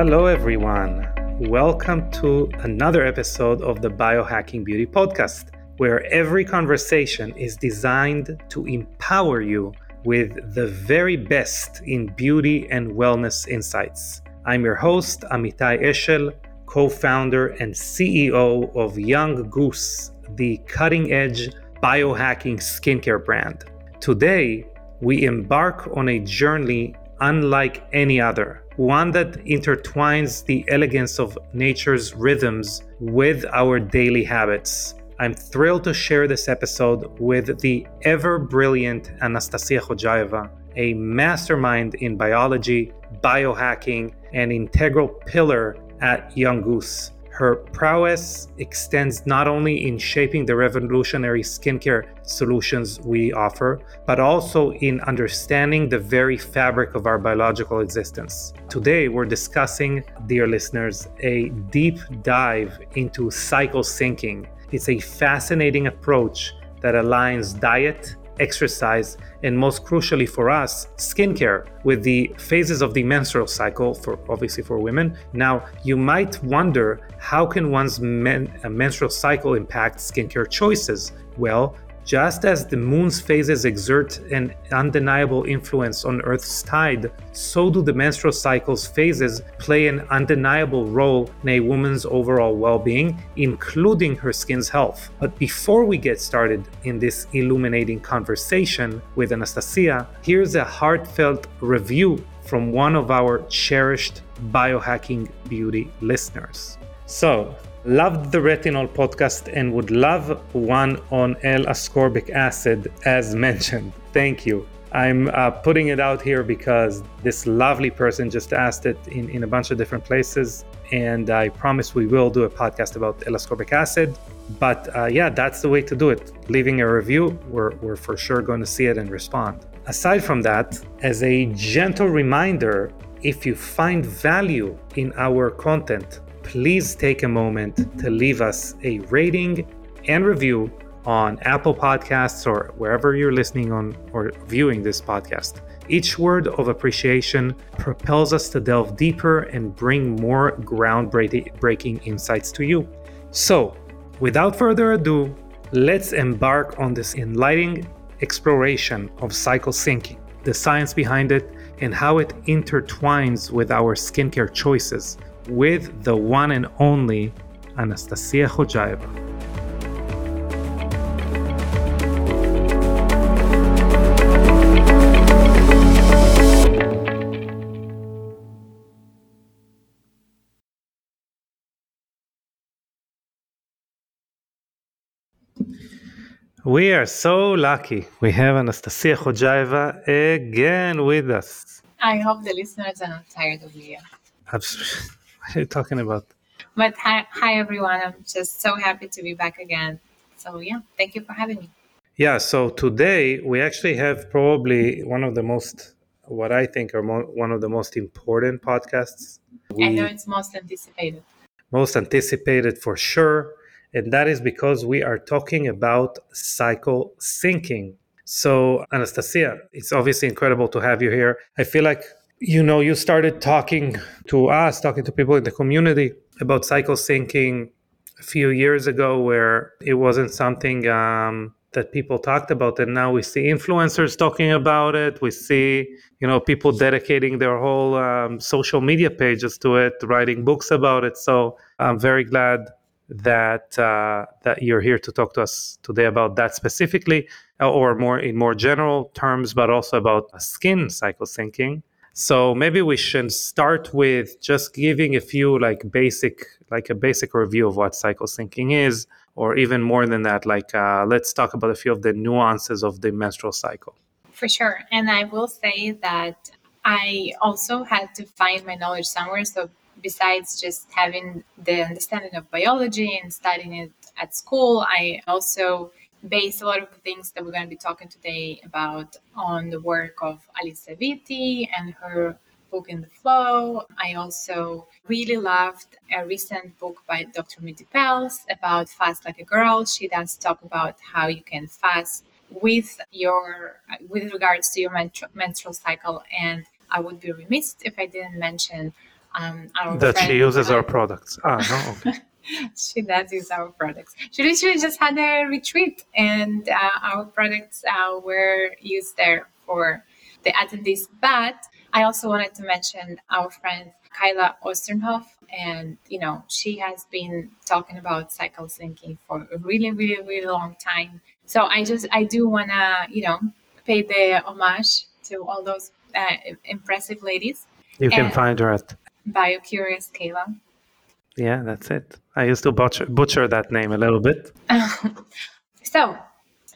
Hello, everyone. Welcome to another episode of the Biohacking Beauty Podcast, where every conversation is designed to empower you with the very best in beauty and wellness insights. I'm your host, Amitay Eshel, co founder and CEO of Young Goose, the cutting edge biohacking skincare brand. Today, we embark on a journey unlike any other, one that intertwines the elegance of nature's rhythms with our daily habits. I'm thrilled to share this episode with the ever brilliant Anastasia Khodjaeva, a mastermind in biology, biohacking, and integral pillar at Young Goose. Her prowess extends not only in shaping the revolutionary skincare solutions we offer, but also in understanding the very fabric of our biological existence. Today, we're discussing, dear listeners, a deep dive into cycle syncing. It's a fascinating approach that aligns diet, exercise, and most crucially for us, skincare with the phases of the menstrual cycle for obviously for women. Now, you might wonder how can one's men, uh, menstrual cycle impact skincare choices? Well, just as the moon's phases exert an undeniable influence on Earth's tide, so do the menstrual cycle's phases play an undeniable role in a woman's overall well being, including her skin's health. But before we get started in this illuminating conversation with Anastasia, here's a heartfelt review from one of our cherished biohacking beauty listeners. So, loved the retinol podcast and would love one on L-ascorbic acid as mentioned. Thank you. I'm uh, putting it out here because this lovely person just asked it in, in a bunch of different places. And I promise we will do a podcast about L-ascorbic acid. But uh, yeah, that's the way to do it. Leaving a review, we're, we're for sure going to see it and respond. Aside from that, as a gentle reminder, if you find value in our content, please take a moment to leave us a rating and review on Apple Podcasts or wherever you're listening on or viewing this podcast. Each word of appreciation propels us to delve deeper and bring more groundbreaking insights to you. So, without further ado, let's embark on this enlightening exploration of cycle syncing, the science behind it, and how it intertwines with our skincare choices with the one and only Anastasia Khodjaeva. We are so lucky. We have Anastasia Khodjaeva again with us. I hope the listeners are not tired of you. Absolutely. Are you talking about? But hi, hi everyone. I'm just so happy to be back again. So yeah, thank you for having me. Yeah. So today we actually have probably one of the most, what I think are mo- one of the most important podcasts. We, I know it's most anticipated. Most anticipated for sure. And that is because we are talking about cycle syncing. So, Anastasia, it's obviously incredible to have you here. I feel like you know, you started talking to us, talking to people in the community about cycle syncing a few years ago, where it wasn't something um, that people talked about, and now we see influencers talking about it. We see, you know, people dedicating their whole um, social media pages to it, writing books about it. So I'm very glad that uh, that you're here to talk to us today about that specifically, or more in more general terms, but also about skin cycle syncing. So maybe we should start with just giving a few like basic, like a basic review of what cycle syncing is, or even more than that. Like uh, let's talk about a few of the nuances of the menstrual cycle. For sure, and I will say that I also had to find my knowledge somewhere. So besides just having the understanding of biology and studying it at school, I also base a lot of the things that we're going to be talking today about on the work of Alice Vitti and her book in the flow. I also really loved a recent book by Dr. Mindy Pelz about fast like a girl. She does talk about how you can fast with your with regards to your menstrual cycle and I would be remiss if I didn't mention Um, our that she uses our products. Ah, no, okay. she does use our products. She literally just had a retreat, and uh, our products uh, were used there for the attendees. But I also wanted to mention our friend Kayla Osterhoff, and you know she has been talking about cycle syncing for a really, really, really long time. So I just I do wanna you know pay the homage to all those uh, impressive ladies. You can And- find her at. BioCurious Kayla. Yeah, that's it. I used to butcher, butcher that name a little bit. so,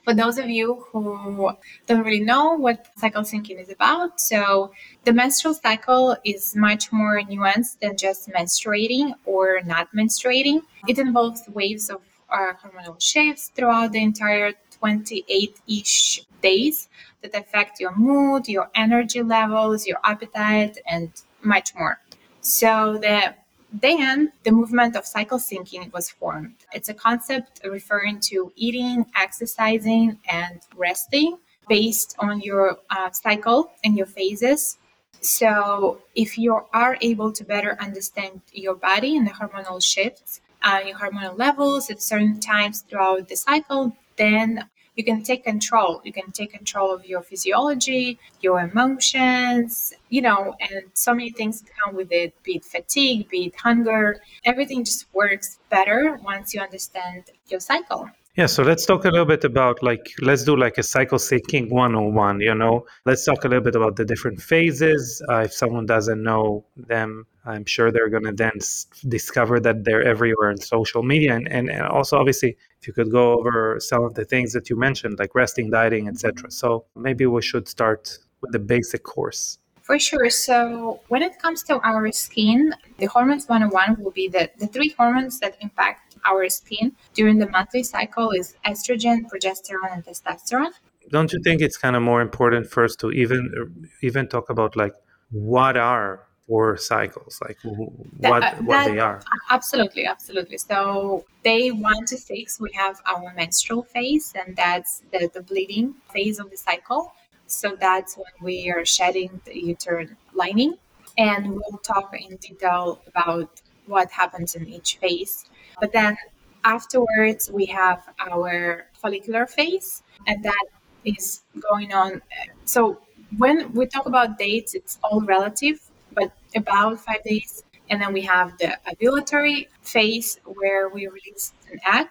for those of you who don't really know what cycle syncing is about, so the menstrual cycle is much more nuanced than just menstruating or not menstruating. It involves waves of uh, hormonal shifts throughout the entire 28 ish days that affect your mood, your energy levels, your appetite, and much more. So, the then the movement of cycle syncing was formed. It's a concept referring to eating, exercising, and resting based on your uh, cycle and your phases. So, if you are able to better understand your body and the hormonal shifts, uh, your hormonal levels at certain times throughout the cycle, then you can take control. You can take control of your physiology, your emotions, you know, and so many things come with it, be it fatigue, be it hunger. Everything just works better once you understand your cycle. Yeah, so let's talk a little bit about like let's do like a cycle syncing 101, you know. Let's talk a little bit about the different phases. Uh, if someone doesn't know them, I'm sure they're going to then s- discover that they're everywhere in social media and, and, and also obviously if you could go over some of the things that you mentioned like resting, dieting, etc. So maybe we should start with the basic course. For sure. So, when it comes to our skin, the hormones 101 will be the, the three hormones that impact our skin during the monthly cycle is estrogen, progesterone, and testosterone. Don't you think it's kind of more important first to even even talk about like what are four cycles, like uh, what That- what they are? Absolutely, absolutely. So day one to six, we have our menstrual phase, and that's the, the bleeding phase of the cycle. So that's when we are shedding the uterine lining, and we'll talk in detail about what happens in each phase. But then afterwards, we have our follicular phase, and that is going on. So when we talk about dates, it's all relative, but about five days and then we have the ovulatory phase where we release an egg,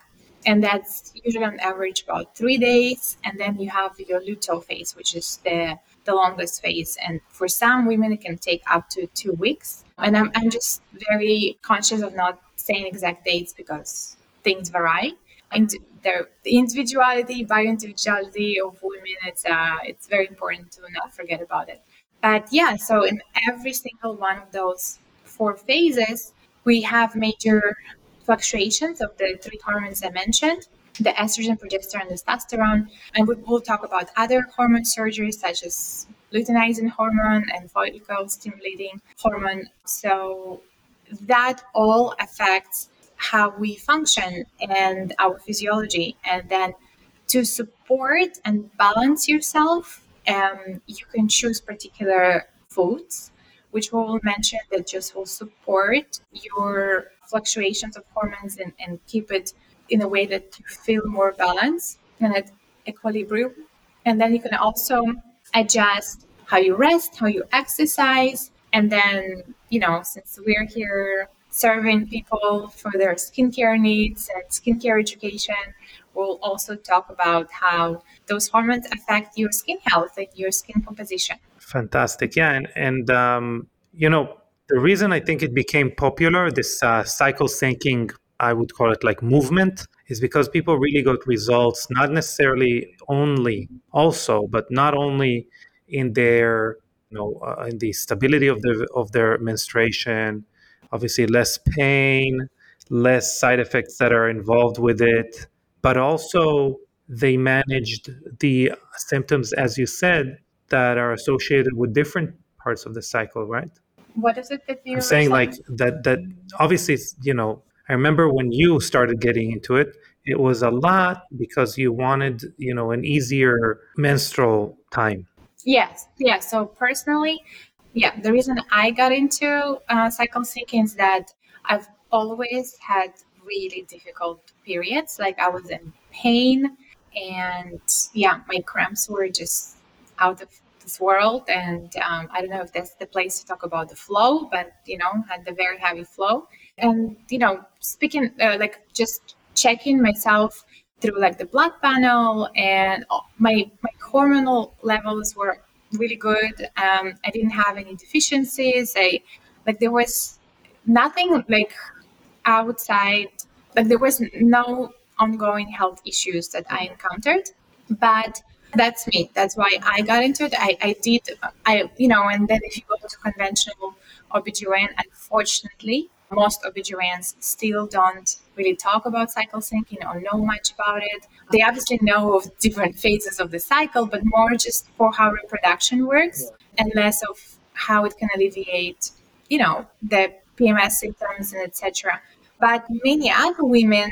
and that's usually on average about three days. And then you have your luteal phase, which is the the longest phase. And for some women, it can take up to two weeks. And I'm, I'm just very conscious of not saying exact dates because things vary. And the, the individuality, bio-individuality of women, it's, uh, it's very important to not forget about it. But yeah, so in every single one of those four phases, we have major fluctuations of the three hormones I mentioned the estrogen, progesterone, and testosterone. And we will talk about other hormone surgeries such as luteinizing hormone and follicle stimulating hormone. So that all affects how we function and our physiology. And then to support and balance yourself, um, you can choose particular foods, which we will mention that just will support your fluctuations of hormones and, and keep it in a way that you feel more balanced and at equilibrium. And then you can also adjust how you rest, how you exercise. And then, you know, since we're here serving people for their skincare needs and skincare education, we'll also talk about how those hormones affect your skin health and your skin composition. Fantastic. Yeah. And, and um, you know, the reason I think it became popular, this uh, cycle syncing, I would call it like movement, is because people really got results, not necessarily only, also, but not only in their, you know, uh, in the stability of the of their menstruation, obviously less pain, less side effects that are involved with it, but also they managed the symptoms, as you said, that are associated with different parts of the cycle, right? What is it that you I'm saying like that that obviously you know I remember when you started getting into it it was a lot because you wanted you know an easier menstrual time Yes, yeah. So personally, yeah, the reason I got into uh, cycle syncing is that I've always had really difficult periods. Like I was in pain, and yeah, my cramps were just out of this world. And um, I don't know if that's the place to talk about the flow, but you know, had the very heavy flow. And you know, speaking uh, like just checking myself through like the blood panel, and my my hormonal levels were really good. Um, I didn't have any deficiencies. I like there was nothing like outside like there was no ongoing health issues that I encountered. But that's me. That's why I got into it. I, I did I you know, and then if you go to conventional OBGYN, unfortunately, most OBGYNs still don't really talk about cycle syncing or know much about it. They obviously know of different phases of the cycle, but more just for how reproduction works and less of how it can alleviate, you know, the PMS symptoms and etc. But many other women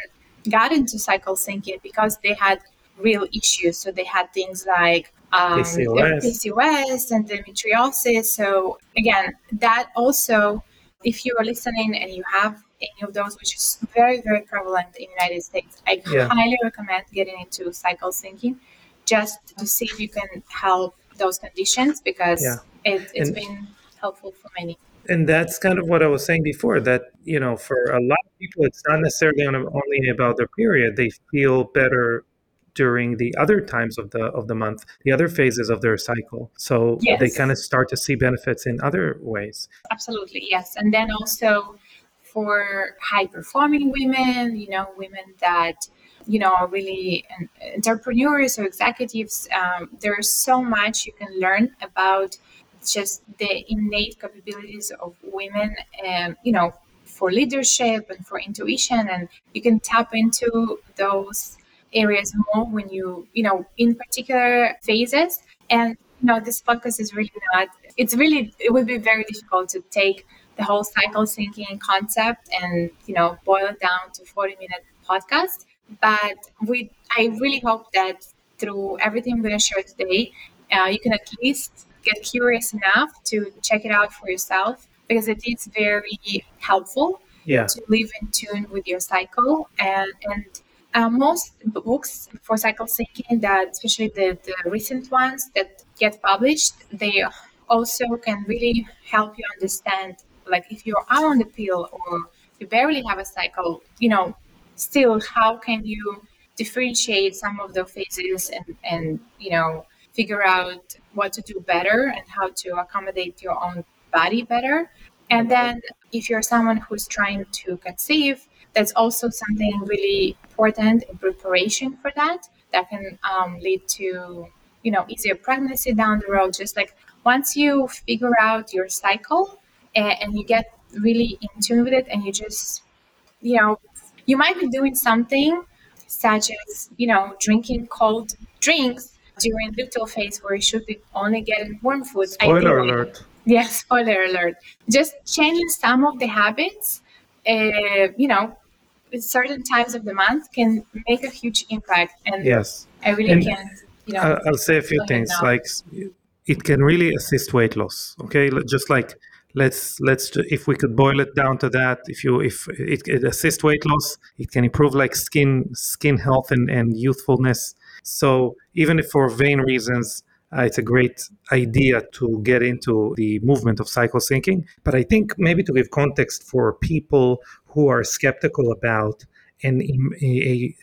got into cycle syncing because they had real issues. So they had things like um, PCOS. PCOS and endometriosis. So again, that also if you are listening and you have any of those, which is very, very prevalent in the United States, I yeah. highly recommend getting into cycle syncing just to see if you can help those conditions because yeah. it, has been helpful for many. And that's kind of what I was saying before that, you know, for a lot of people, it's not necessarily only about their period. They feel better during the other times of the of the month, the other phases of their cycle. So yes. they kind of start to see benefits in other ways. Absolutely, yes. And then also for high performing women, you know, women that you know are really entrepreneurs or executives. Um, there's so much you can learn about just the innate capabilities of women, and you know, for leadership and for intuition, and you can tap into those areas more when you, you know, in particular phases. And, you know, this podcast is really not, it's really, it would be very difficult to take the whole cycle syncing concept and, you know, boil it down to 40 minute podcast. But we, I really hope that through everything I'm going to share today, uh, you can at least get curious enough to check it out for yourself because it is very helpful yeah. to live in tune with your cycle and, and uh, most books for cycle syncing that especially the, the recent ones that get published they also can really help you understand like if you're on the pill or you barely have a cycle you know still how can you differentiate some of the phases and and you know figure out what to do better and how to accommodate your own body better. And then if you're someone who's trying to conceive that's also something really important in preparation for that that can um, lead to you know easier pregnancy down the road. Just like once you figure out your cycle and, and you get really in tune with it and you just you know you might be doing something such as you know drinking cold drinks during luteal phase where you should be only getting warm food spoiler ideally. alert. Yes spoiler alert. Just changing some of the habits uh, you know certain times of the month can make a huge impact. And yes, I really and can. You know, I'll say a few things like it can really assist weight loss. Okay, just like let's let's if we could boil it down to that if you if it, it assists weight loss it can improve like skin skin health and, and youthfulness so even if for vain reasons uh, it's a great idea to get into the movement of cycle syncing. But I think maybe to give context for people who are skeptical about an a,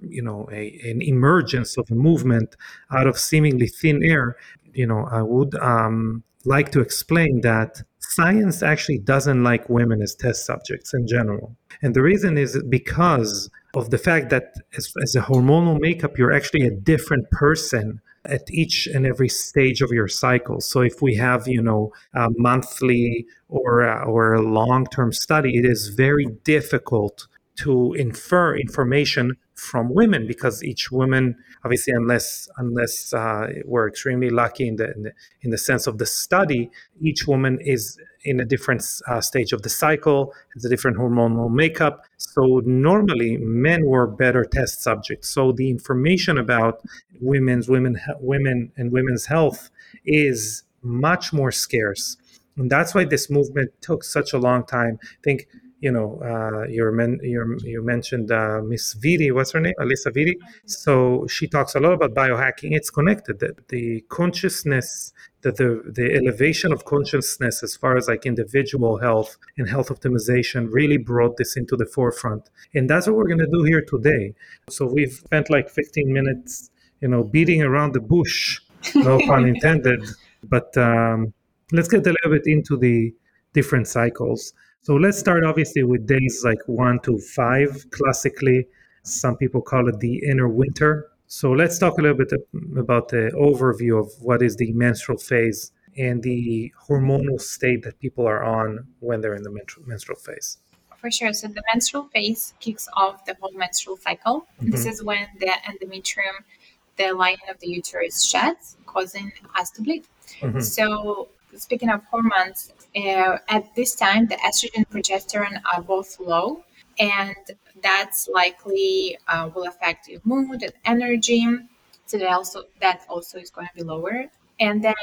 you know a, an emergence of a movement out of seemingly thin air, you know, I would um, like to explain that science actually doesn't like women as test subjects in general. And the reason is because of the fact that as, as a hormonal makeup, you're actually a different person at each and every stage of your cycle. So if we have, you know, a monthly or a, or a long-term study, it is very difficult to infer information from women because each woman obviously unless unless uh, we're extremely lucky in the, in the, in the sense of the study each woman is in a different uh, stage of the cycle has a different hormonal makeup. So normally men were better test subjects. So the information about women's women women and women's health is much more scarce. And that's why this movement took such a long time. I think you know, uh, your men, you mentioned uh, Miss Vitti, what's her name? Alisa Vitti. So she talks a lot about biohacking. It's connected that the consciousness, that the the elevation of consciousness as far as like individual health and health optimization really brought this into the forefront. And that's what we're going to do here today. So we've spent like 15 minutes, you know, beating around the bush, no pun intended. But um, let's get a little bit into the different cycles. So let's start obviously with days like one to five. Classically, some people call it the inner winter. So let's talk a little bit about the overview of what is the menstrual phase and the hormonal state that people are on when they're in the menstrual phase. For sure. So the menstrual phase kicks off the whole menstrual cycle. Mm-hmm. This is when the endometrium, the lining of the uterus, sheds, causing us to bleed. Mm-hmm. So speaking of hormones, uh, at this time, the estrogen and progesterone are both low, and that's likely uh, will affect your mood and energy. So that also that also is going to be lower. And then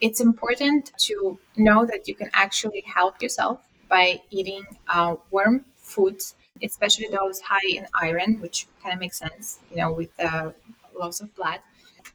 it's important to know that you can actually help yourself by eating uh, warm foods, especially those high in iron, which kind of makes sense, you know, with the loss of blood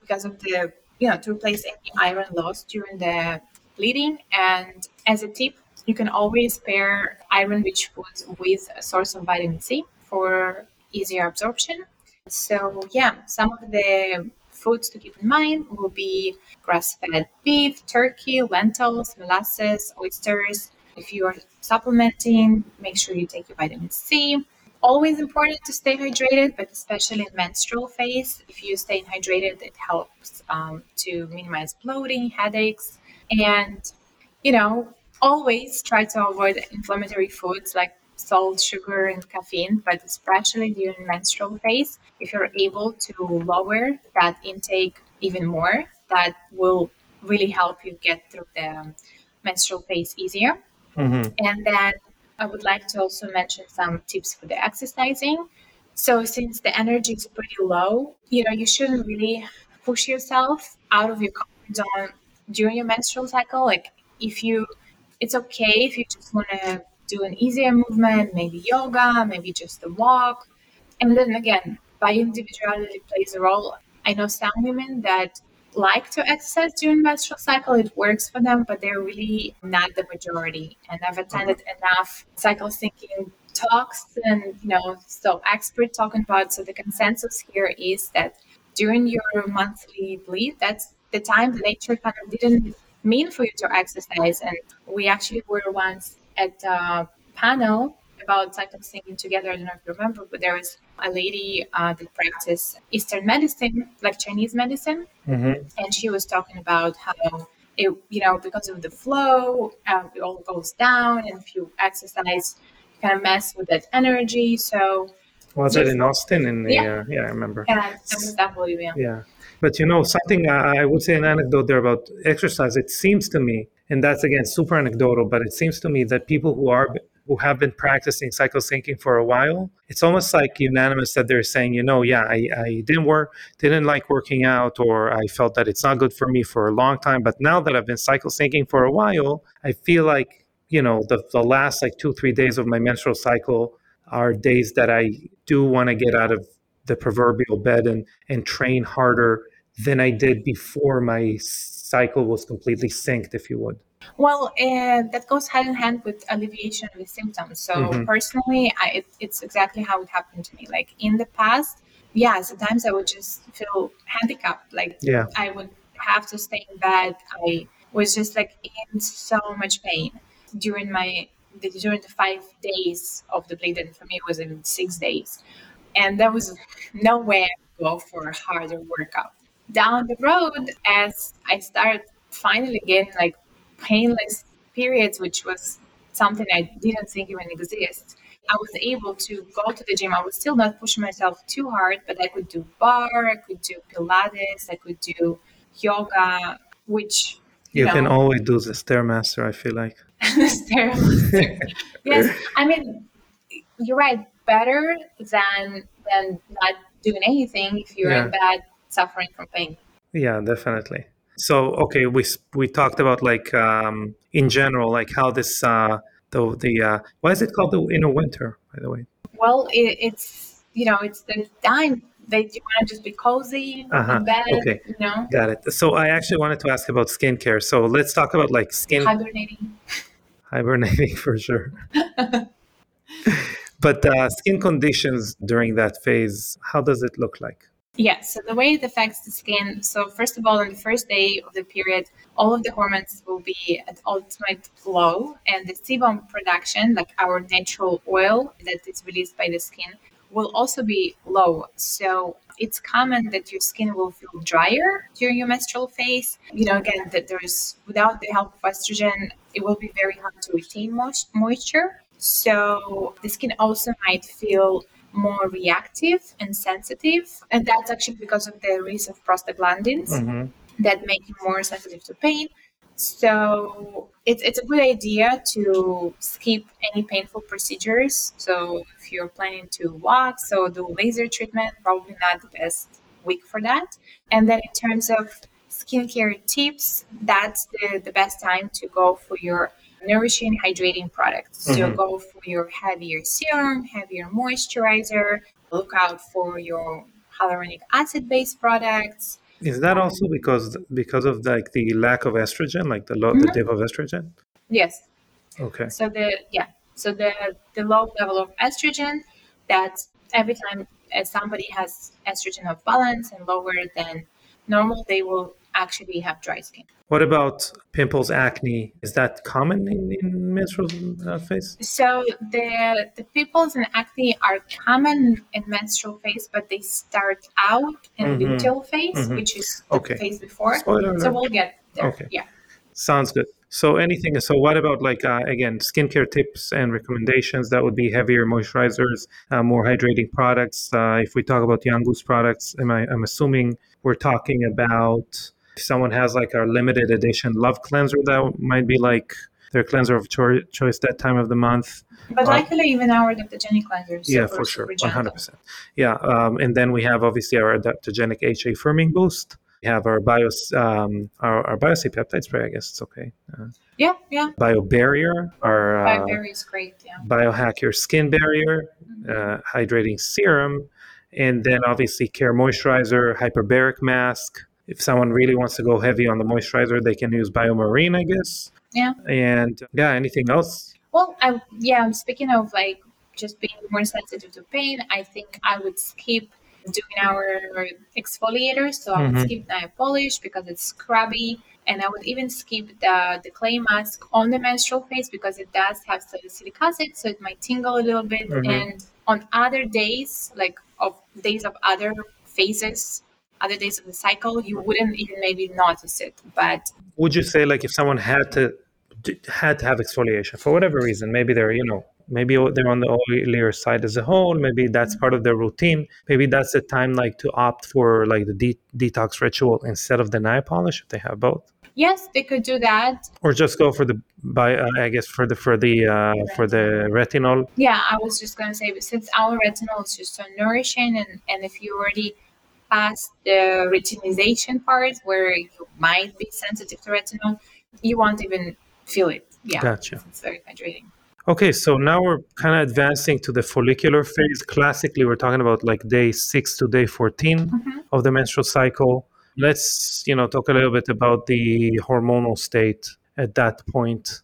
because of the you know to replace any iron loss during the bleeding. And as a tip, you can always pair iron rich foods with a source of vitamin C for easier absorption. So, yeah, some of the foods to keep in mind will be grass fed beef, turkey, lentils, molasses, oysters. If you are supplementing, make sure you take your vitamin C. Always important to stay hydrated, but especially in menstrual phase. If you stay hydrated, it helps um, to minimize bloating, headaches, and, you know, always try to avoid inflammatory foods like salt, sugar, and caffeine, but especially during menstrual phase, if you're able to lower that intake even more, that will really help you get through the menstrual phase easier. Mm-hmm. And then I would like to also mention some tips for the exercising. So since the energy is pretty low, you know, you shouldn't really push yourself out of your comfort zone during your menstrual cycle. Like if you, it's okay if you just want to do an easier movement, maybe yoga, maybe just a walk. And then again, bio-individuality plays a role. I know some women that like to exercise during menstrual cycle. It works for them, but they're really not the majority. And I've attended mm-hmm. enough cycle syncing talks and you know so expert talking about so the consensus here is that during your monthly bleed that's the time the nature kind of didn't mean for you to exercise. And we actually were once at a panel about cycle syncing together. I don't know if you remember, but there was a lady uh, that practiced Eastern medicine, like Chinese medicine, mm-hmm. and she was talking about how it, you know, because of the flow, uh, it all goes down, and if you exercise, you kind of mess with that energy. So was it in Austin? In the, yeah, uh, yeah, I remember. Yeah, MSW, yeah. Yeah. But you know, something uh, I would say an anecdote there about exercise. It seems to me, and that's again super anecdotal, but it seems to me that people who are who have been practicing cycle syncing for a while, it's almost like unanimous that they're saying, you know, yeah, I, I didn't work, didn't like working out, or I felt that it's not good for me for a long time. But now that I've been cycle syncing for a while, I feel like, you know, the, the last like two, three days of my menstrual cycle are days that I do want to get out of the proverbial bed and and train harder than I did before my cycle was completely synced, if you would. Well, uh, that goes hand in hand with alleviation of the symptoms. So mm-hmm. personally, I, it, it's exactly how it happened to me. Like in the past, yeah, sometimes I would just feel handicapped. Like yeah. I would have to stay in bed. I was just like in so much pain during my during the five days of the bleed, and for me it was in six days and there was nowhere to go for a harder workout. Down the road, as I started finally getting like painless periods, which was something I didn't think even exists, I was able to go to the gym. I was still not pushing myself too hard, but I could do barre, I could do Pilates, I could do yoga, which you, you know, can always do the stairmaster. I feel like stairmaster. yes, I mean you're right better than than not doing anything if you're yeah. in bad suffering from pain yeah definitely So okay, we we talked about like um, in general, like how this uh, the the uh, why is it called the inner winter? By the way. Well, it, it's you know it's the time that you want to just be cozy Uh-huh. in bed. Okay. You know, Got it. So I actually wanted to ask about skincare. So let's talk about like skin hibernating. hibernating for sure. but uh, skin conditions during that phase, how does it look like? Yeah, so the way it affects the skin. So, first of all, on the first day of the period, all of the hormones will be at ultimate low, and the sebum production, like our natural oil that is released by the skin, will also be low. So, it's common that your skin will feel drier during your menstrual phase. You know, again, that there's without the help of estrogen, it will be very hard to retain moisture. So, the skin also might feel more reactive and sensitive. And that's actually because of the release of prostaglandins Mhm. that make you more sensitive to pain. So it's, it's a good idea to skip any painful procedures. So if you're planning to wax or do laser treatment, probably not the best week for that. And then in terms of skincare tips, that's the, the best time to go for your nourishing hydrating products. So Mhm. go for your heavier serum, heavier moisturizer. Look out for your hyaluronic acid based products. Is that also because because of like the lack of estrogen, like the low the dip of estrogen? Yes. Okay. So the yeah. So the the low level of estrogen that every time uh, somebody has estrogen of balance and lower than normal, they will actually have dry skin. What about pimples, acne? Is that common in, in menstrual uh, phase? So the the pimples and acne are common in menstrual phase, but they start out in Mhm. luteal phase, Mhm. which is the phase before. Spoiler So alert. we'll get there. Okay. Yeah. Sounds good. So anything. So what about like uh, again skincare tips and recommendations? That would be heavier moisturizers, uh, more hydrating products. Uh, if we talk about Young Goose products, am I? I'm assuming we're talking about someone has like a limited edition Love cleanser that might be like their cleanser of cho- choice that time of the month. But Uh, luckily, even our adaptogenic cleansers. yeah, for sure, one hundred percent. Yeah, um, and then we have obviously our adaptogenic HA firming boost. We have our bios, um, our, our BioC peptide spray. I guess it's okay. Uh, Yeah, yeah. BioBarrier, our BioBarrier is great. Yeah. Biohack Your Skin Barrier, uh, hydrating serum, and then obviously Care Moisturizer, hyperbaric mask. If someone really wants to go heavy on the moisturizer, they can use Biomarine, I guess. Yeah. And yeah, anything else? Well, I yeah. I'm speaking of like just being more sensitive to pain, I think I would skip doing our exfoliator. So I would Mhm. skip nail polish because it's scrubby, and I would even skip the the clay mask on the menstrual phase because it does have salicylic acid, so it might tingle a little bit. Mhm. And on other days, like of days of other phases, other days of the cycle, you wouldn't even maybe notice it. But Would you say like if someone had to had to have exfoliation for whatever reason, maybe they're you know maybe they're on the oilier side as a whole, maybe that's part of their routine. Maybe that's the time like to opt for like the de- detox ritual instead of the nail polish if they have both. yes, they could do that. or just go for the by uh, I guess for the for the uh, for the retinol. Yeah, I was just gonna say, since our retinol is just so nourishing, and and if you already past the retinization part where you might be sensitive to retinol, you won't even feel it. Yeah, Gotcha. it's very hydrating. Okay, so now we're kind of advancing to the follicular phase. Classically, we're talking about like day six to day 14 Mhm. of the menstrual cycle. Let's you know talk a little bit about the hormonal state at that point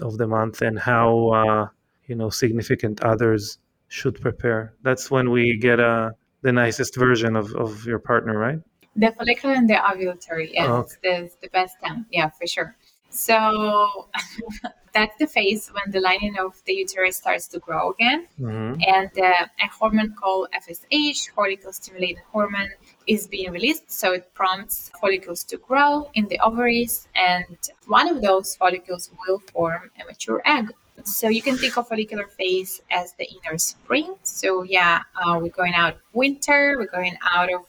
of the month and how uh, you know significant others should prepare. That's when we get uh, the nicest version of, of your partner, right? The follicular and the ovulatory, yes, Oh, it's the, the best time. Yeah, for sure. So that's the phase when the lining of the uterus starts to grow again. hmm and uh, a hormone called FSH, follicle stimulating hormone, is being released. So it prompts follicles to grow in the ovaries, and one of those follicles will form a mature egg. So you can think of follicular phase as the inner spring. So yeah, uh, we're going out winter, we're going out of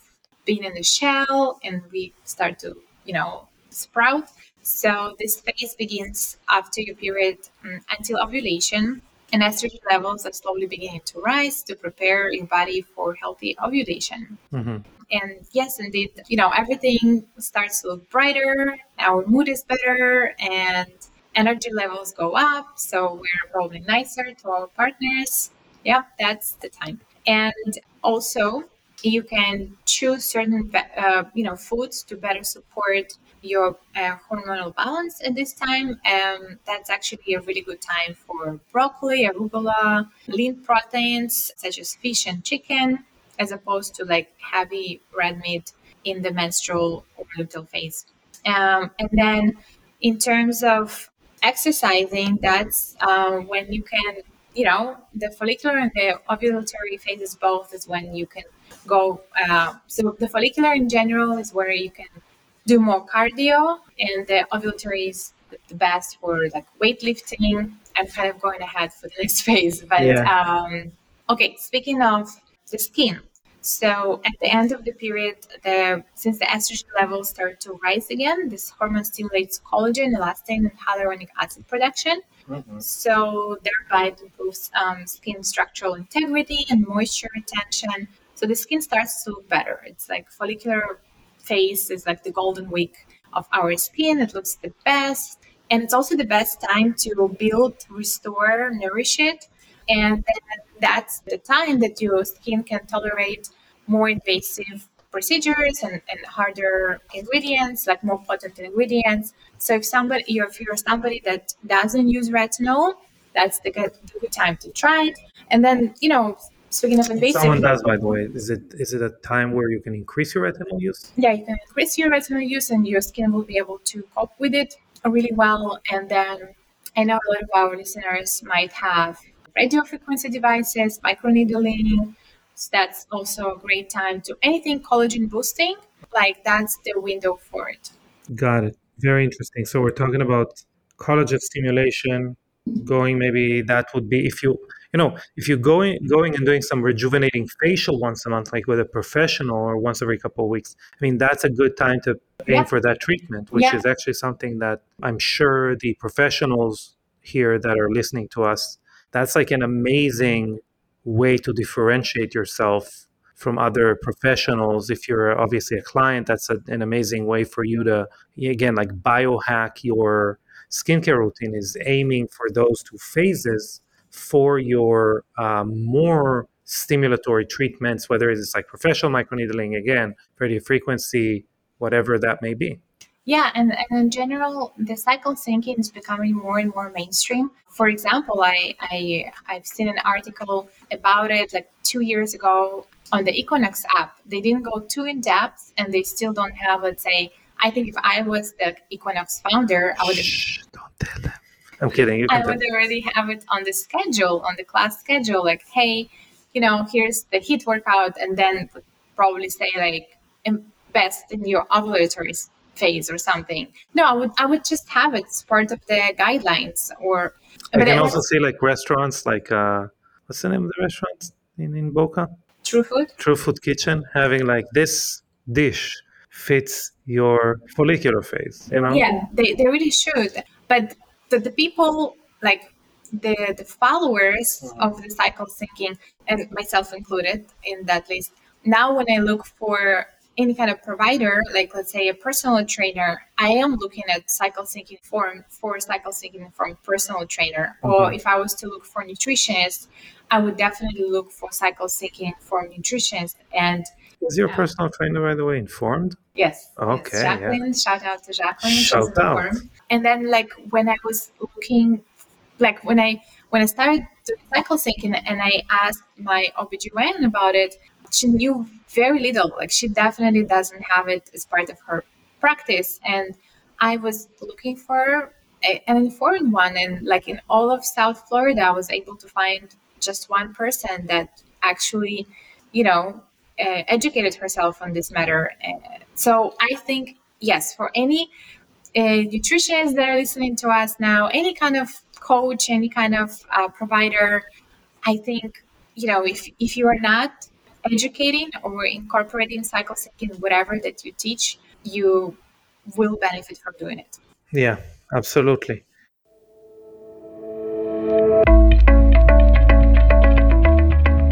being in the shell, and we start to, you know, sprout. So this phase begins after your period mm, until ovulation and estrogen levels are slowly beginning to rise to prepare your body for healthy ovulation. hmm And yes, indeed, you know, everything starts to look brighter, our mood is better, and energy levels go up. So we're probably nicer to our partners. Yeah, that's the time. And also, you can choose certain, uh, you know, foods to better support your uh, hormonal balance at this time. Um, that's actually a really good time for broccoli, arugula, lean proteins such as fish and chicken, as opposed to like heavy red meat in the menstrual or luteal phase. Um, and then in terms of exercising, that's uh, when you can, you know, the follicular and the ovulatory phases both is when you can go. Uh, so the follicular in general is where you can do more cardio, and the ovulatory is the best for like weightlifting. I'm kind of going ahead for the next phase, but yeah. um, okay. Speaking of the skin, so at the end of the period, the since the estrogen levels start to rise again, this hormone stimulates collagen, elastin, and hyaluronic acid production. Mm-hmm. So thereby it improves um, skin structural integrity and moisture retention. So the skin starts to look better. It's like follicular phase is like the golden week of our skin. It looks the best. And it's also the best time to build, restore, nourish it. And that's the time that your skin can tolerate more invasive procedures and, and harder ingredients, like more potent ingredients. So if somebody, if you're somebody that doesn't use retinol, that's the good, the good time to try it. And then, you know, speaking of invasive, someone does, by the way, is it is it a time where you can increase your retinol use? Yeah, you can increase your retinol use, and your skin will be able to cope with it really well. And then I know a lot of our listeners might have radio frequency devices, microneedling. So that's also a great time to anything collagen boosting. Like that's the window for it. Got it. Very interesting. So we're talking about collagen stimulation. Going maybe that would be if you you know if you're going going and doing some rejuvenating facial once a month like with a professional or once every couple of weeks i mean that's a good time to aim yeah. for that treatment which yeah. is actually something that i'm sure the professionals here that are listening to us that's like an amazing way to differentiate yourself from other professionals if you're obviously a client that's a, an amazing way for you to again like biohack your skincare routine is aiming for those two phases for your um, more stimulatory treatments, whether it's like professional microneedling, again, radio frequency, whatever that may be. Yeah, and, and in general, the cycle syncing is becoming more and more mainstream. For example, I, I I've seen an article about it like two years ago on the Equinox app. They didn't go too in depth, and they still don't have, let's say, I think if I was the Equinox founder, I would. Shh, don't tell them. I'm kidding. I would already have it on the schedule, on the class schedule, like, hey, you know, here's the heat workout, and then probably say like invest in your ovulatory phase or something. No, I would I would just have it as part of the guidelines. Or I can also see like restaurants, like uh, what's the name of the restaurant in in Boca? True Food. True Food Kitchen, having like this dish fits your follicular phase. You know? Yeah, they, they really should. But the, the people like the the followers mm-hmm. of the cycle syncing and myself included in that list now when i look for any kind of provider like let's say a personal trainer i am looking at cycle syncing form for cycle syncing from personal trainer mm-hmm. or if i was to look for nutritionist i would definitely look for cycle syncing for nutritionist and is your personal trainer, by the way, informed? Yes. Okay. Jacqueline, yeah. shout out to Jacqueline. Shout out. Informed. And then, like when I was looking, like when I when I started doing cycle syncing, and I asked my OBGYN about it, she knew very little. Like she definitely doesn't have it as part of her practice, and I was looking for a, an informed one, and like in all of South Florida, I was able to find just one person that actually, you know, uh, educated herself on this matter. Uh, so I think, yes, for any uh, nutritionists that are listening to us now, any kind of coach, any kind of uh, provider, I think, you know, if, if you are not educating or incorporating cycle syncing, whatever that you teach, you will benefit from doing it. Yeah, absolutely.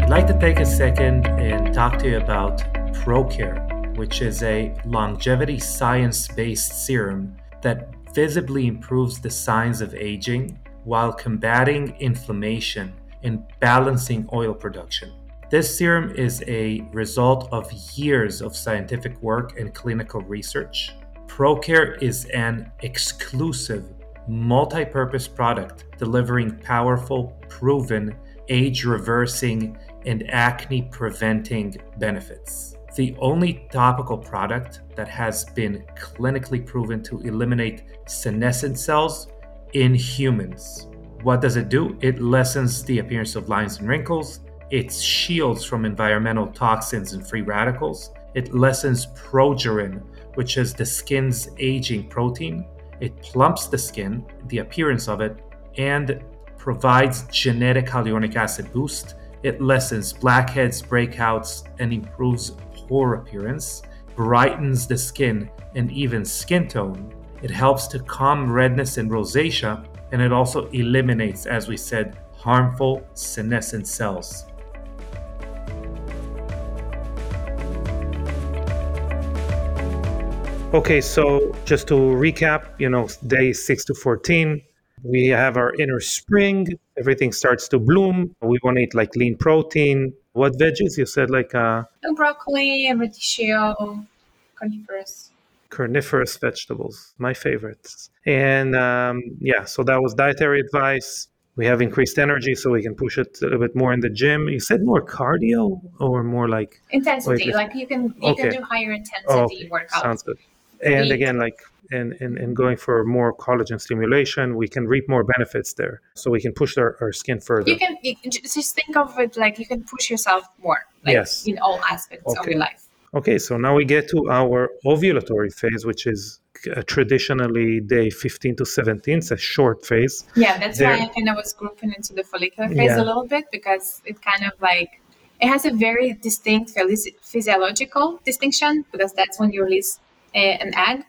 I'd like to take a second and talk to you about ProCare, which is a longevity science based serum that visibly improves the signs of aging while combating inflammation and balancing oil production. This serum is a result of years of scientific work and clinical research. ProCare is an exclusive multi purpose product delivering powerful, proven, age reversing, and acne preventing benefits. The only topical product that has been clinically proven to eliminate senescent cells in humans. What does it do? It lessens the appearance of lines and wrinkles. It shields from environmental toxins and free radicals. It lessens progerin, which is the skin's aging protein. It plumps the skin, the appearance of it, and provides genetic hyaluronic acid boost. It lessens blackheads, breakouts, and improves pore appearance, brightens the skin and even skin tone. It helps to calm redness and rosacea, and it also eliminates, as we said, harmful senescent cells. Okay, so just to recap, you know, day 6 to 14, we have our inner spring, everything starts to bloom. We want to eat like lean protein. What veggies? You said like uh broccoli, radicchio, cruciferous. Carnivorous vegetables, my favorites. And um, yeah, so that was dietary advice. We have increased energy, so we can push it a little bit more in the gym. You said more cardio or more like intensity, like you can you okay. can do higher intensity oh, okay. workouts. Sounds good and again like and, and, and going for more collagen stimulation, we can reap more benefits there. So we can push our, our skin further. You can, you can just think of it like you can push yourself more, like yes. in all aspects okay. of your life. Okay, so now we get to our ovulatory phase, which is uh, traditionally day 15 to 17. It's a short phase. Yeah, that's there, why I kind of was grouping into the follicular phase yeah. a little bit because it kind of like it has a very distinct physiological distinction because that's when you release an egg.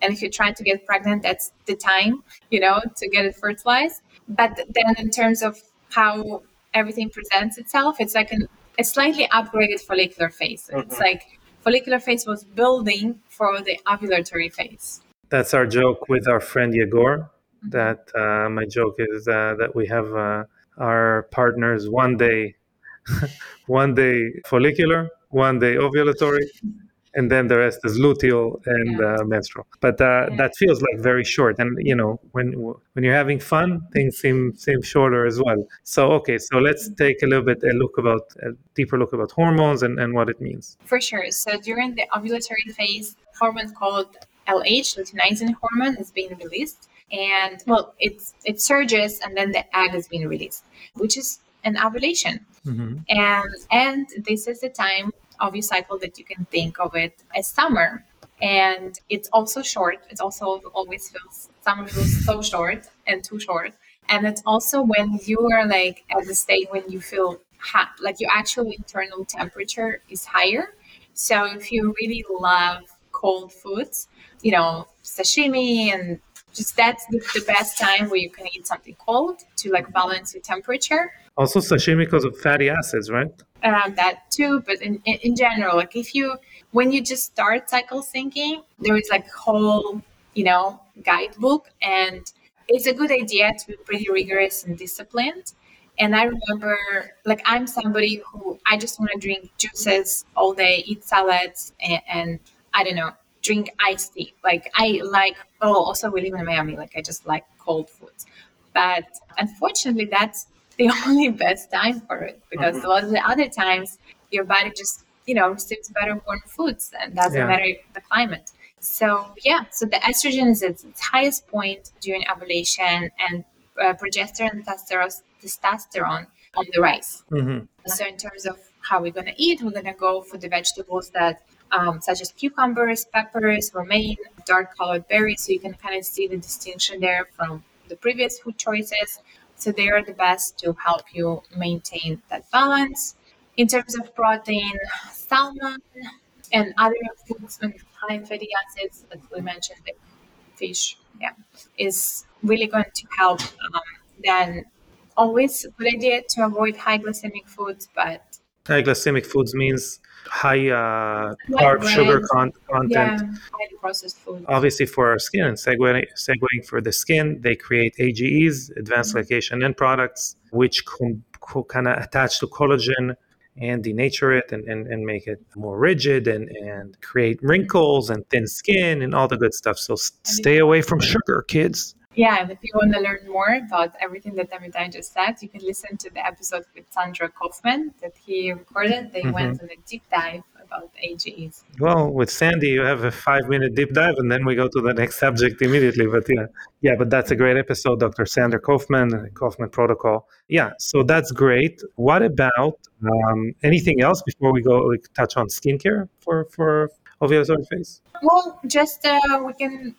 And if you're trying to get pregnant, that's the time, you know, to get it fertilized. But then in terms of how everything presents itself, it's like an, a slightly upgraded follicular phase. Mm-hmm. It's like follicular phase was building for the ovulatory phase. That's our joke with our friend Yegor. Mm-hmm. That uh, my joke is uh, that we have uh, our partners one day, one day follicular, one day ovulatory, and then the rest is luteal and uh, menstrual. But uh, yeah. that feels like very short. And you know, when when you're having fun, things seem seem shorter as well. So okay, so let's take a little bit a look about a deeper look about hormones and, and what it means. For sure. So during the ovulatory phase, hormone called LH, luteinizing hormone, is being released, and well, it's it surges, and then the egg is being released, which is an ovulation. Mm-hmm. And and this is the time your cycle that you can think of it as summer. And it's also short. It also always feels summer feels so short and too short. And it's also when you are like at the state when you feel hot, like your actual internal temperature is higher. So if you really love cold foods, you know, sashimi and just that's the, the best time where you can eat something cold to like balance your temperature. Also sashimi because of fatty acids, right? that too but in, in, in general like if you when you just start cycle syncing there is like whole you know guidebook and it's a good idea to be pretty rigorous and disciplined. And i remember like i'm somebody who i just want to drink juices all day eat salads and, and i don't know drink iced tea. Like i like oh also we live in miami like i just like cold foods. But unfortunately that's the only best time for it because mm-hmm. a lot of the other times your body just you know receives better warm foods and doesn't yeah. matter the climate so yeah so the estrogen is at its highest point during ovulation and uh, progesterone and testosterone on the rise mm-hmm. so in terms of how we're going to eat we're going to go for the vegetables that um, such as cucumbers peppers romaine dark colored berries so you can kind of see the distinction there from the previous food choices so they are the best to help you maintain that balance. In terms of protein, salmon and other foods with high fatty acids, as we mentioned, like fish, yeah, is really going to help. Um, then always good idea to avoid high glycemic foods, but high glycemic foods means high uh, carb, sugar con- content. Yeah, highly processed food. Obviously, for our skin, and segueing, segueing for the skin, they create AGEs, advanced mm-hmm. glycation end products, which com- co- kind of attach to collagen and denature it and, and, and make it more rigid and, and create wrinkles and thin skin and all the good stuff. So stay away from sugar, kids. Yeah, and if you want to learn more about everything that Amitay just said, you can listen to the episode with Sandra Kaufman that he recorded. They mm-hmm. went on a deep dive about AGEs. Well, with Sandy, you have a five minute deep dive and then we go to the next subject immediately. But yeah, yeah, but that's a great episode, Dr. Sandra Kaufman, Kaufman Protocol. Yeah, so that's great. What about um, anything else before we go like, touch on skincare for, for ovulatory phase? Well, just uh, we can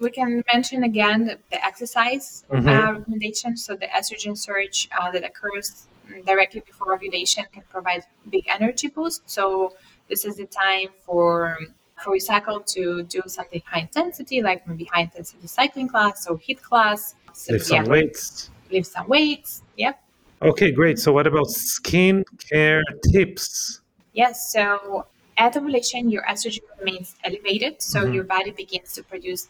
we can mention again the, the exercise mm-hmm. uh, recommendation. So the estrogen surge uh, that occurs directly before ovulation can provide big energy boost. So this is the time for for your cycle to do something high intensity, like maybe high intensity cycling class or HIIT class. So, lift some weights. Lift some weights. Yep. Okay, great. So what about skin care tips? Yes. So at ovulation, your estrogen remains elevated, so mm-hmm. your body begins to produce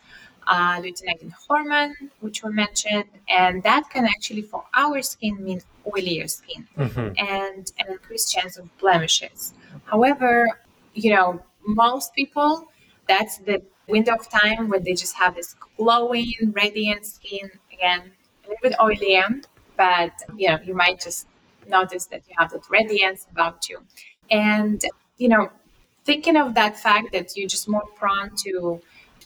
uh, luteinizing hormone, which we mentioned, and that can actually, for our skin, mean oilier skin mm-hmm. and an increased chance of blemishes. However, you know, most people, that's the window of time when they just have this glowing, radiant skin. Again, a little bit oily, but you know, you might just notice that you have that radiance about you. And you know, thinking of that fact that you're just more prone to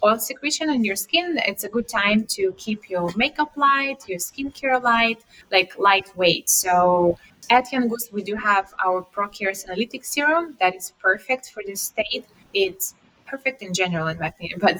oil secretion on your skin, it's a good time to keep your makeup light, your skincare light, like lightweight. So at Boost, we do have our ProCare Senolytic Serum that is perfect for this state. It's perfect in general, in my opinion, but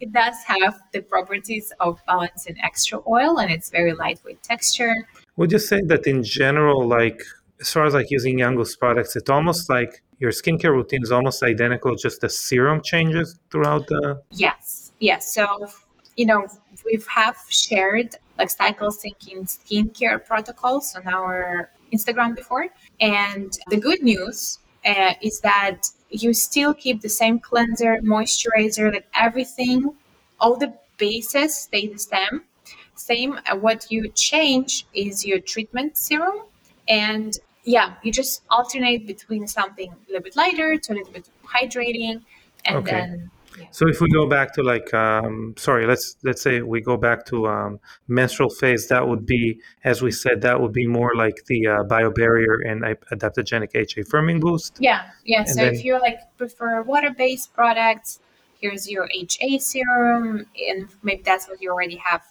it does have the properties of balancing extra oil and it's very lightweight texture. Would you say that in general, like as far as like using Boost products, it's almost like your skincare routine is almost identical, just the serum changes throughout the. Yes, yes. So you know we have shared like cycle syncing skincare protocols on our Instagram before, and the good news uh, is that you still keep the same cleanser, moisturizer, like everything, all the bases stay the same. Same. Uh, what you change is your treatment serum and yeah, you just alternate between something a little bit lighter to a little bit hydrating, and okay. then. Yeah. So if we go back to like, um, sorry, let's let's say we go back to um, menstrual phase. That would be, as we said, that would be more like the uh, BioBarrier and adaptogenic HA firming boost. Yeah, yeah. And so then, if you like prefer water-based products, here's your HA serum, and maybe that's what you already have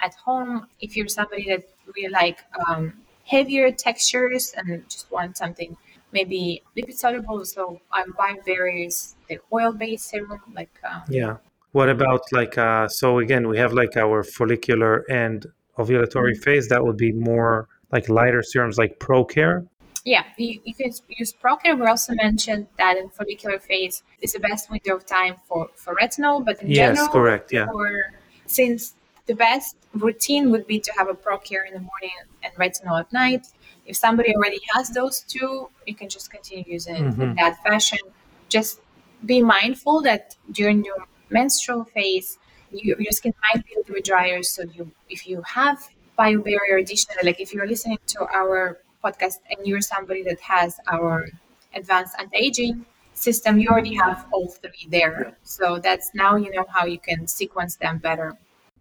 at home. If you're somebody that really like um, heavier textures and just want something maybe lipid soluble. So I'm buying various the oil based serum like um, yeah. What about like uh, so again we have like our follicular and ovulatory mm-hmm. phase that would be more like lighter serums like ProCare. Yeah, you, you can use ProCare. We also mentioned that in follicular phase is the best window of time for for retinol, but in yes, general, correct, yeah. For, since the best routine would be to have a ProCare in the morning and retinol at night. If somebody already has those two, you can just continue using mm-hmm. it in that fashion. Just be mindful that during your menstrual phase, you, your skin might be a little bit drier. So you, if you have BioBarrier additional, like if you're listening to our podcast and you're somebody that has our advanced anti-aging system, you already have all three there. So that's now you know how you can sequence them better.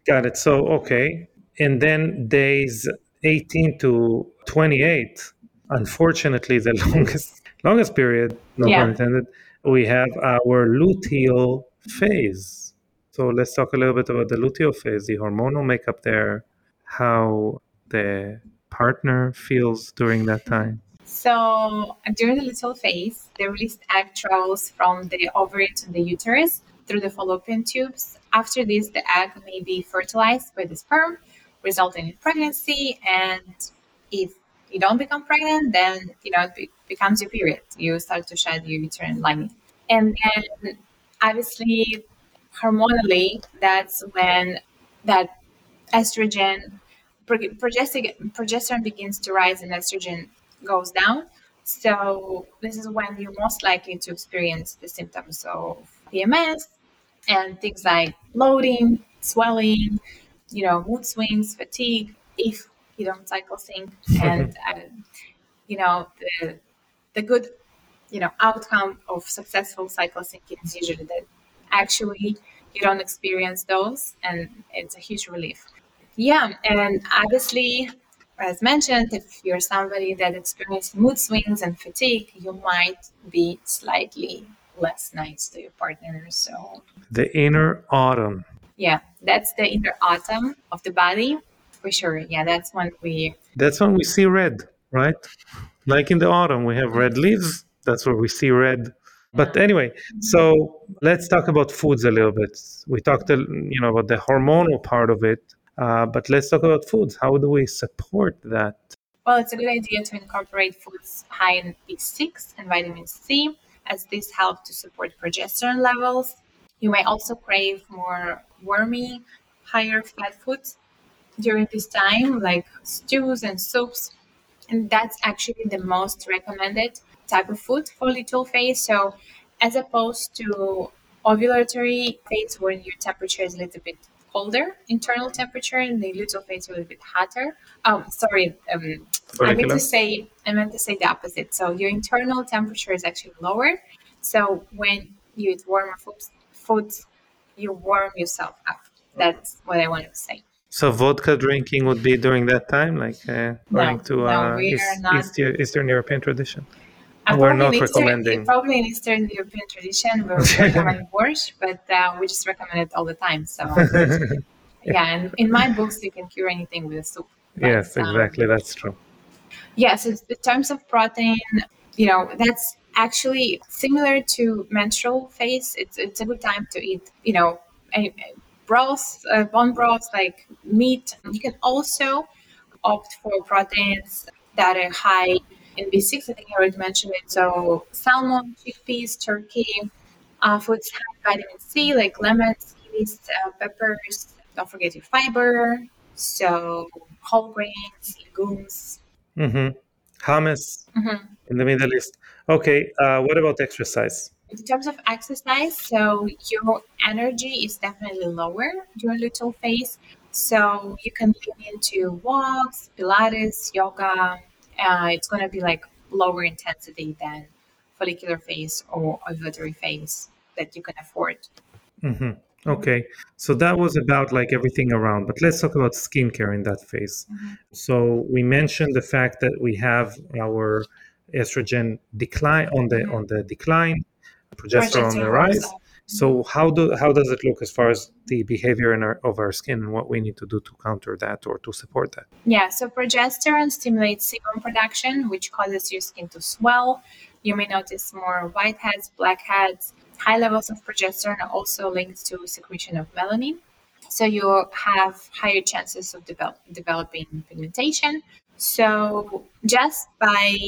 Got it. So, okay. And then days 18 to 28, unfortunately, the longest longest period, no yeah. pun intended, we have our luteal phase. So let's talk a little bit about the luteal phase, the hormonal makeup there, how the partner feels during that time. So during the luteal phase, the released egg travels from the ovary to the uterus through the fallopian tubes. After this, the egg may be fertilized by the sperm, resulting in pregnancy. And if you don't become pregnant, then you know it be- becomes your period. You start to shed your uterine lining, and then obviously hormonally, that's when that estrogen, progesterone begins to rise and estrogen goes down. So this is when you're most likely to experience the symptoms of PMS and things like bloating, swelling, you know, mood swings, fatigue, if you don't cycle sync, and uh, you know the the good you know outcome of successful cycle syncing is usually that actually you don't experience those, and it's a huge relief. Yeah, and obviously as mentioned, if you're somebody that experiences mood swings and fatigue, you might be slightly less nice to your partner. So the inner autumn. Yeah, that's the inner autumn of the body for sure. Yeah, that's when we. That's when we see red, right? Like in the autumn, we have red leaves. That's where we see red. But anyway, so let's talk about foods a little bit. We talked, you know, about the hormonal part of it, uh, but let's talk about foods. How do we support that? Well, it's a good idea to incorporate foods high in B6 and vitamin C, as this helps to support progesterone levels. You may also crave more wormy, higher fat foods during this time, like stews and soups. And that's actually the most recommended type of food for luteal phase. So, as opposed to ovulatory phase when your temperature is a little bit colder internal temperature and the luteal phase a little bit hotter. Oh, sorry. Um, I meant to say I meant to say the opposite. So your internal temperature is actually lower. So when you eat warmer foods, foods you warm yourself up. That's what I wanted to say. So vodka drinking would be during that time, like uh, according no, to no, uh, East, Eastern European tradition. Uh, we're not Eastern, recommending. Probably in Eastern European tradition, we recommend borscht, but uh, we just recommend it all the time. So, yeah, and in my books, you can cure anything with a soup. But, yes, um, exactly. Um, that's true. Yes, yeah, so in terms of protein, you know, that's actually similar to menstrual phase. It's it's a good time to eat, you know, a, a broth, uh, bone broth like meat. You can also opt for proteins that are high in B6, I think I already mentioned it. So salmon, chickpeas, turkey, uh, foods have vitamin C like lemons, kiwis, uh, peppers. Don't forget your fiber. So whole grains, legumes. Mm-hmm. Hummus mm-hmm. in the Middle East. Okay, uh, what about exercise? In terms of exercise, so your energy is definitely lower during luteal phase. So you can lean into walks, Pilates, yoga, uh, it's going to be like lower intensity than follicular phase or ovulatory phase that you can afford. Mm-hmm. Okay, so that was about like everything around, but let's talk about skincare in that phase. Mm-hmm. So we mentioned the fact that we have our estrogen decline on the mm-hmm. on the decline, progesterone on the rise. So how do how does it look as far as the behavior in our, of our skin and what we need to do to counter that or to support that? Yeah, so progesterone stimulates sebum production, which causes your skin to swell. You may notice more whiteheads, blackheads. High levels of progesterone also linked to secretion of melanin. So you have higher chances of develop, developing pigmentation. So just by,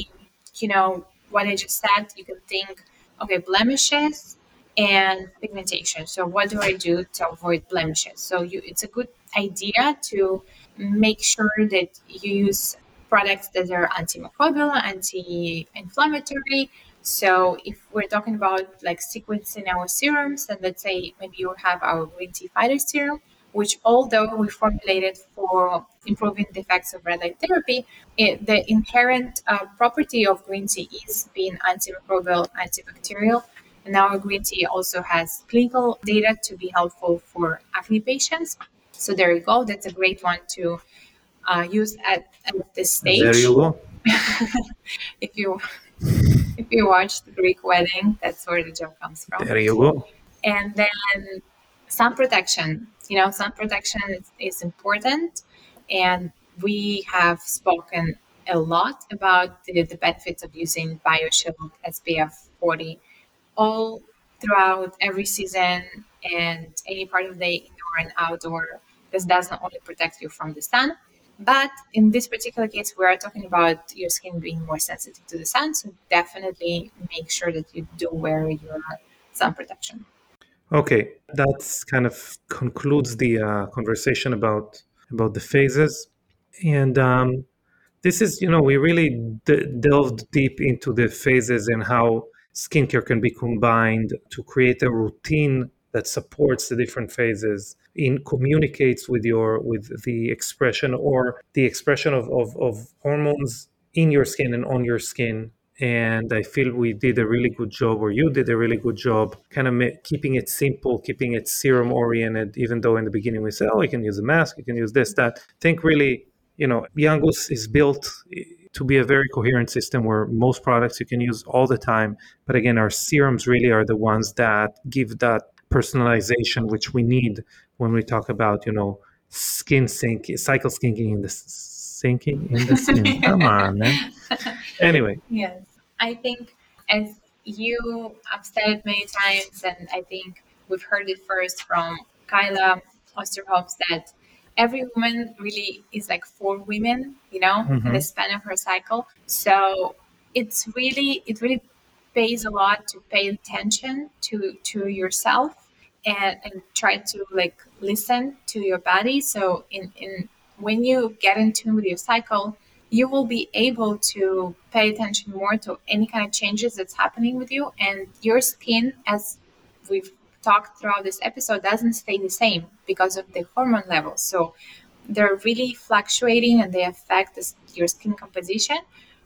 you know, what I just said, you can think, okay, blemishes and pigmentation. So what do I do to avoid blemishes? So you, it's a good idea to make sure that you use products that are antimicrobial, anti-inflammatory. So if we're talking about like sequencing our serums, and let's say maybe you have our green tea phyto serum, which although we formulated for improving the effects of red light therapy, it, the inherent uh, property of green tea is being antimicrobial, antibacterial, and our green tea also has clinical data to be helpful for acne patients. So there you go. That's a great one to uh, use at, at this stage. There you go. if you if you watch the Greek wedding, that's where the joke comes from. There you go. And then sun protection. You know, sun protection is, is important, and we have spoken a lot about the, the benefits of using BioShield SPF 40 all throughout every season and any part of the day, indoor and outdoor. This does not only protect you from the sun, but in this particular case, we are talking about your skin being more sensitive to the sun. So definitely make sure that you do wear your sun protection. Okay, that's kind of concludes the uh, conversation about about the phases, and um, this is you know we really d- delved deep into the phases and how skincare can be combined to create a routine that supports the different phases in communicates with your with the expression or the expression of, of, of hormones in your skin and on your skin and I feel we did a really good job, or you did a really good job, kind of ma- keeping it simple, keeping it serum oriented. Even though in the beginning we said, "Oh, you can use a mask, you can use this, that." Think really, you know, Young Goose is built to be a very coherent system where most products you can use all the time. But again, our serums really are the ones that give that personalization which we need when we talk about, you know, skin sync, cycle syncing in the sinking in the skin. Come on, man. Anyway. Yes. I think as you have said many times, and I think we've heard it first from Kayla Osterhoff that every woman really is like four women, you know, mm-hmm. in the mm-hmm. span of her cycle. So it's really it really pays a lot to pay attention to to yourself and, and try to like listen to your body. So in, in when you get in tune with your cycle, you will be able to pay attention more to any kind of changes that's happening with you and your skin as we've talked throughout this episode doesn't stay the same because of the hormone levels so they're really fluctuating and they affect your skin composition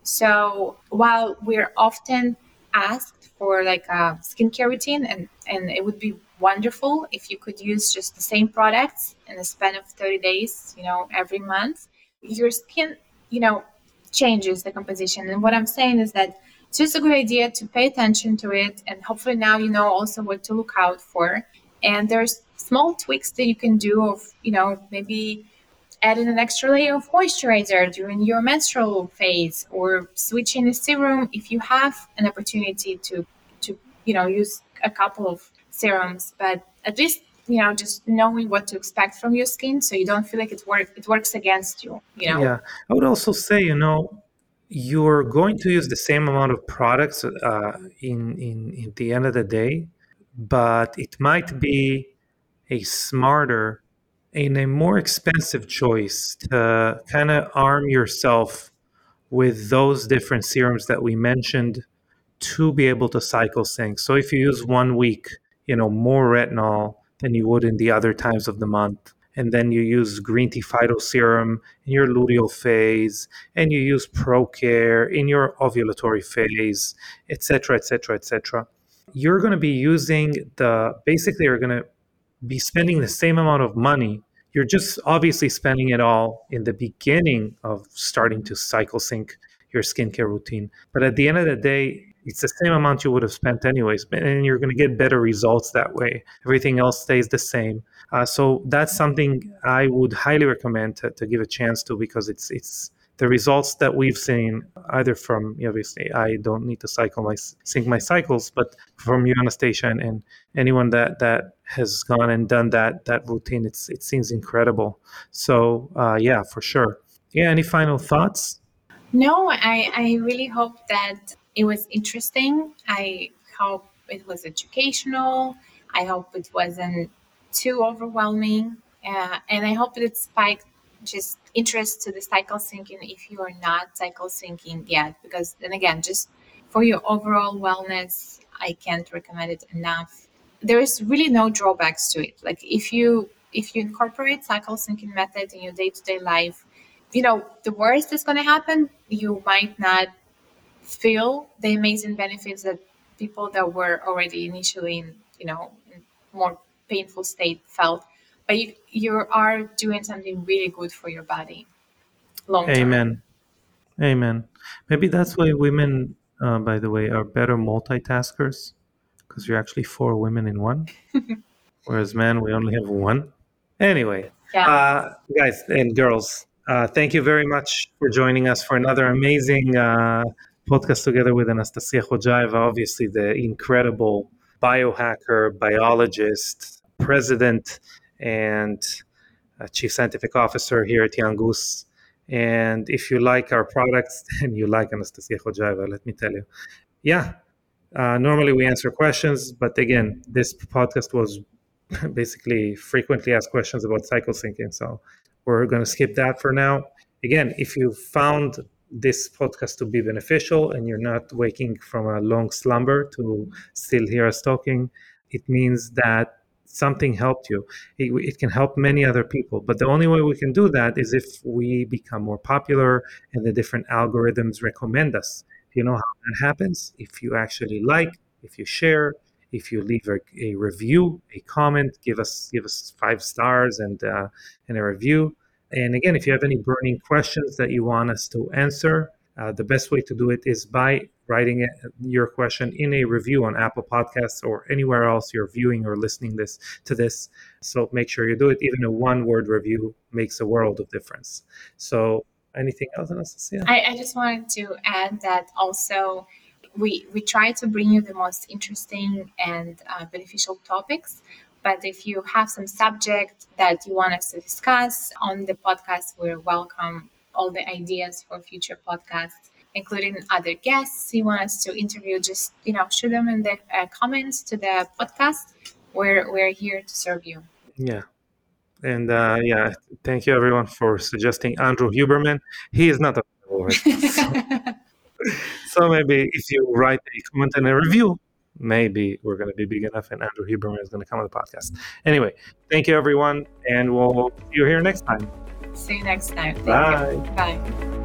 so while we're often asked for like a skincare routine and and it would be wonderful if you could use just the same products in a span of 30 days you know every month your skin you know, changes the composition. And what I'm saying is that it's just a good idea to pay attention to it. And hopefully now you know also what to look out for. And there's small tweaks that you can do of, you know, maybe adding an extra layer of moisturizer during your menstrual phase or switching a serum if you have an opportunity to to you know use a couple of serums but at least you know just knowing what to expect from your skin so you don't feel like it work it works against you you know yeah i would also say you know you're going to use the same amount of products uh, in, in in the end of the day but it might be a smarter and a more expensive choice to kind of arm yourself with those different serums that we mentioned to be able to cycle sync so if you use one week you know more retinol than you would in the other times of the month. And then you use green tea phyto serum in your luteal phase, and you use ProCare in your ovulatory phase, etc., etc., etc. You're going to be using the basically you're going to be spending the same amount of money. You're just obviously spending it all in the beginning of starting to cycle sync your skincare routine. But at the end of the day, it's the same amount you would have spent anyways and you're going to get better results that way everything else stays the same uh, so that's something i would highly recommend to, to, give a chance to because it's it's the results that we've seen either from obviously i don't need to cycle my sync my cycles but from you anastasia and, and anyone that that has gone and done that that routine it's it seems incredible so uh, yeah for sure yeah any final thoughts no i i really hope that it was interesting. I hope it was educational. I hope it wasn't too overwhelming. Uh, and I hope it spiked just interest to the cycle syncing if you are not cycle syncing yet. Because then again, just for your overall wellness, I can't recommend it enough. There is really no drawbacks to it. Like if you if you incorporate cycle syncing method in your day-to-day life, you know, the worst that's gonna happen, you might not feel the amazing benefits that people that were already initially in you know more painful state felt but you, you are doing something really good for your body long term. amen amen maybe that's why women uh, by the way are better multitaskers because you're actually four women in one whereas men we only have one anyway yeah. uh, guys and girls uh, thank you very much for joining us for another amazing uh, podcast together with Anastasia Khojaeva, obviously the incredible biohacker, biologist, president, and chief scientific officer here at Young Goose. And if you like our products and you like Anastasia Khojaeva, let me tell you, yeah, uh, normally we answer questions, but again, this podcast was basically frequently asked questions about cycle syncing. So we're going to skip that for now. again, if you found this podcast to be beneficial and you're not waking from a long slumber to still hear us talking, it means that something helped you. It, it, can help many other people. But the only way we can do that is if we become more popular and the different algorithms recommend us. You know how that happens? If you actually like, if you share, if you leave a, a review, a comment, give us give us five stars and uh, and a review. And again, if you have any burning questions that you want us to answer, uh, the best way to do it is by writing your question in a review on Apple Podcasts or anywhere else you're viewing or listening this to this. So make sure you do it. Even a one-word review makes a world of difference. So anything else, Anastasia? I, I just wanted to add that also we we try to bring you the most interesting and uh, beneficial topics but if you have some subject that you want us to discuss on the podcast, we're welcome all the ideas for future podcasts, including other guests you want us to interview. Just you know, shoot them in the uh, comments to the podcast. We're we're here to serve you. Yeah. And uh, yeah, thank you everyone for suggesting Andrew Huberman. He is not available right so maybe if you write a comment and a review, maybe we're going to be big enough and Andrew Huberman is going to come on the podcast. Anyway, thank you, everyone, and we'll see you here next time. See you next time. Thank Bye. You. Bye.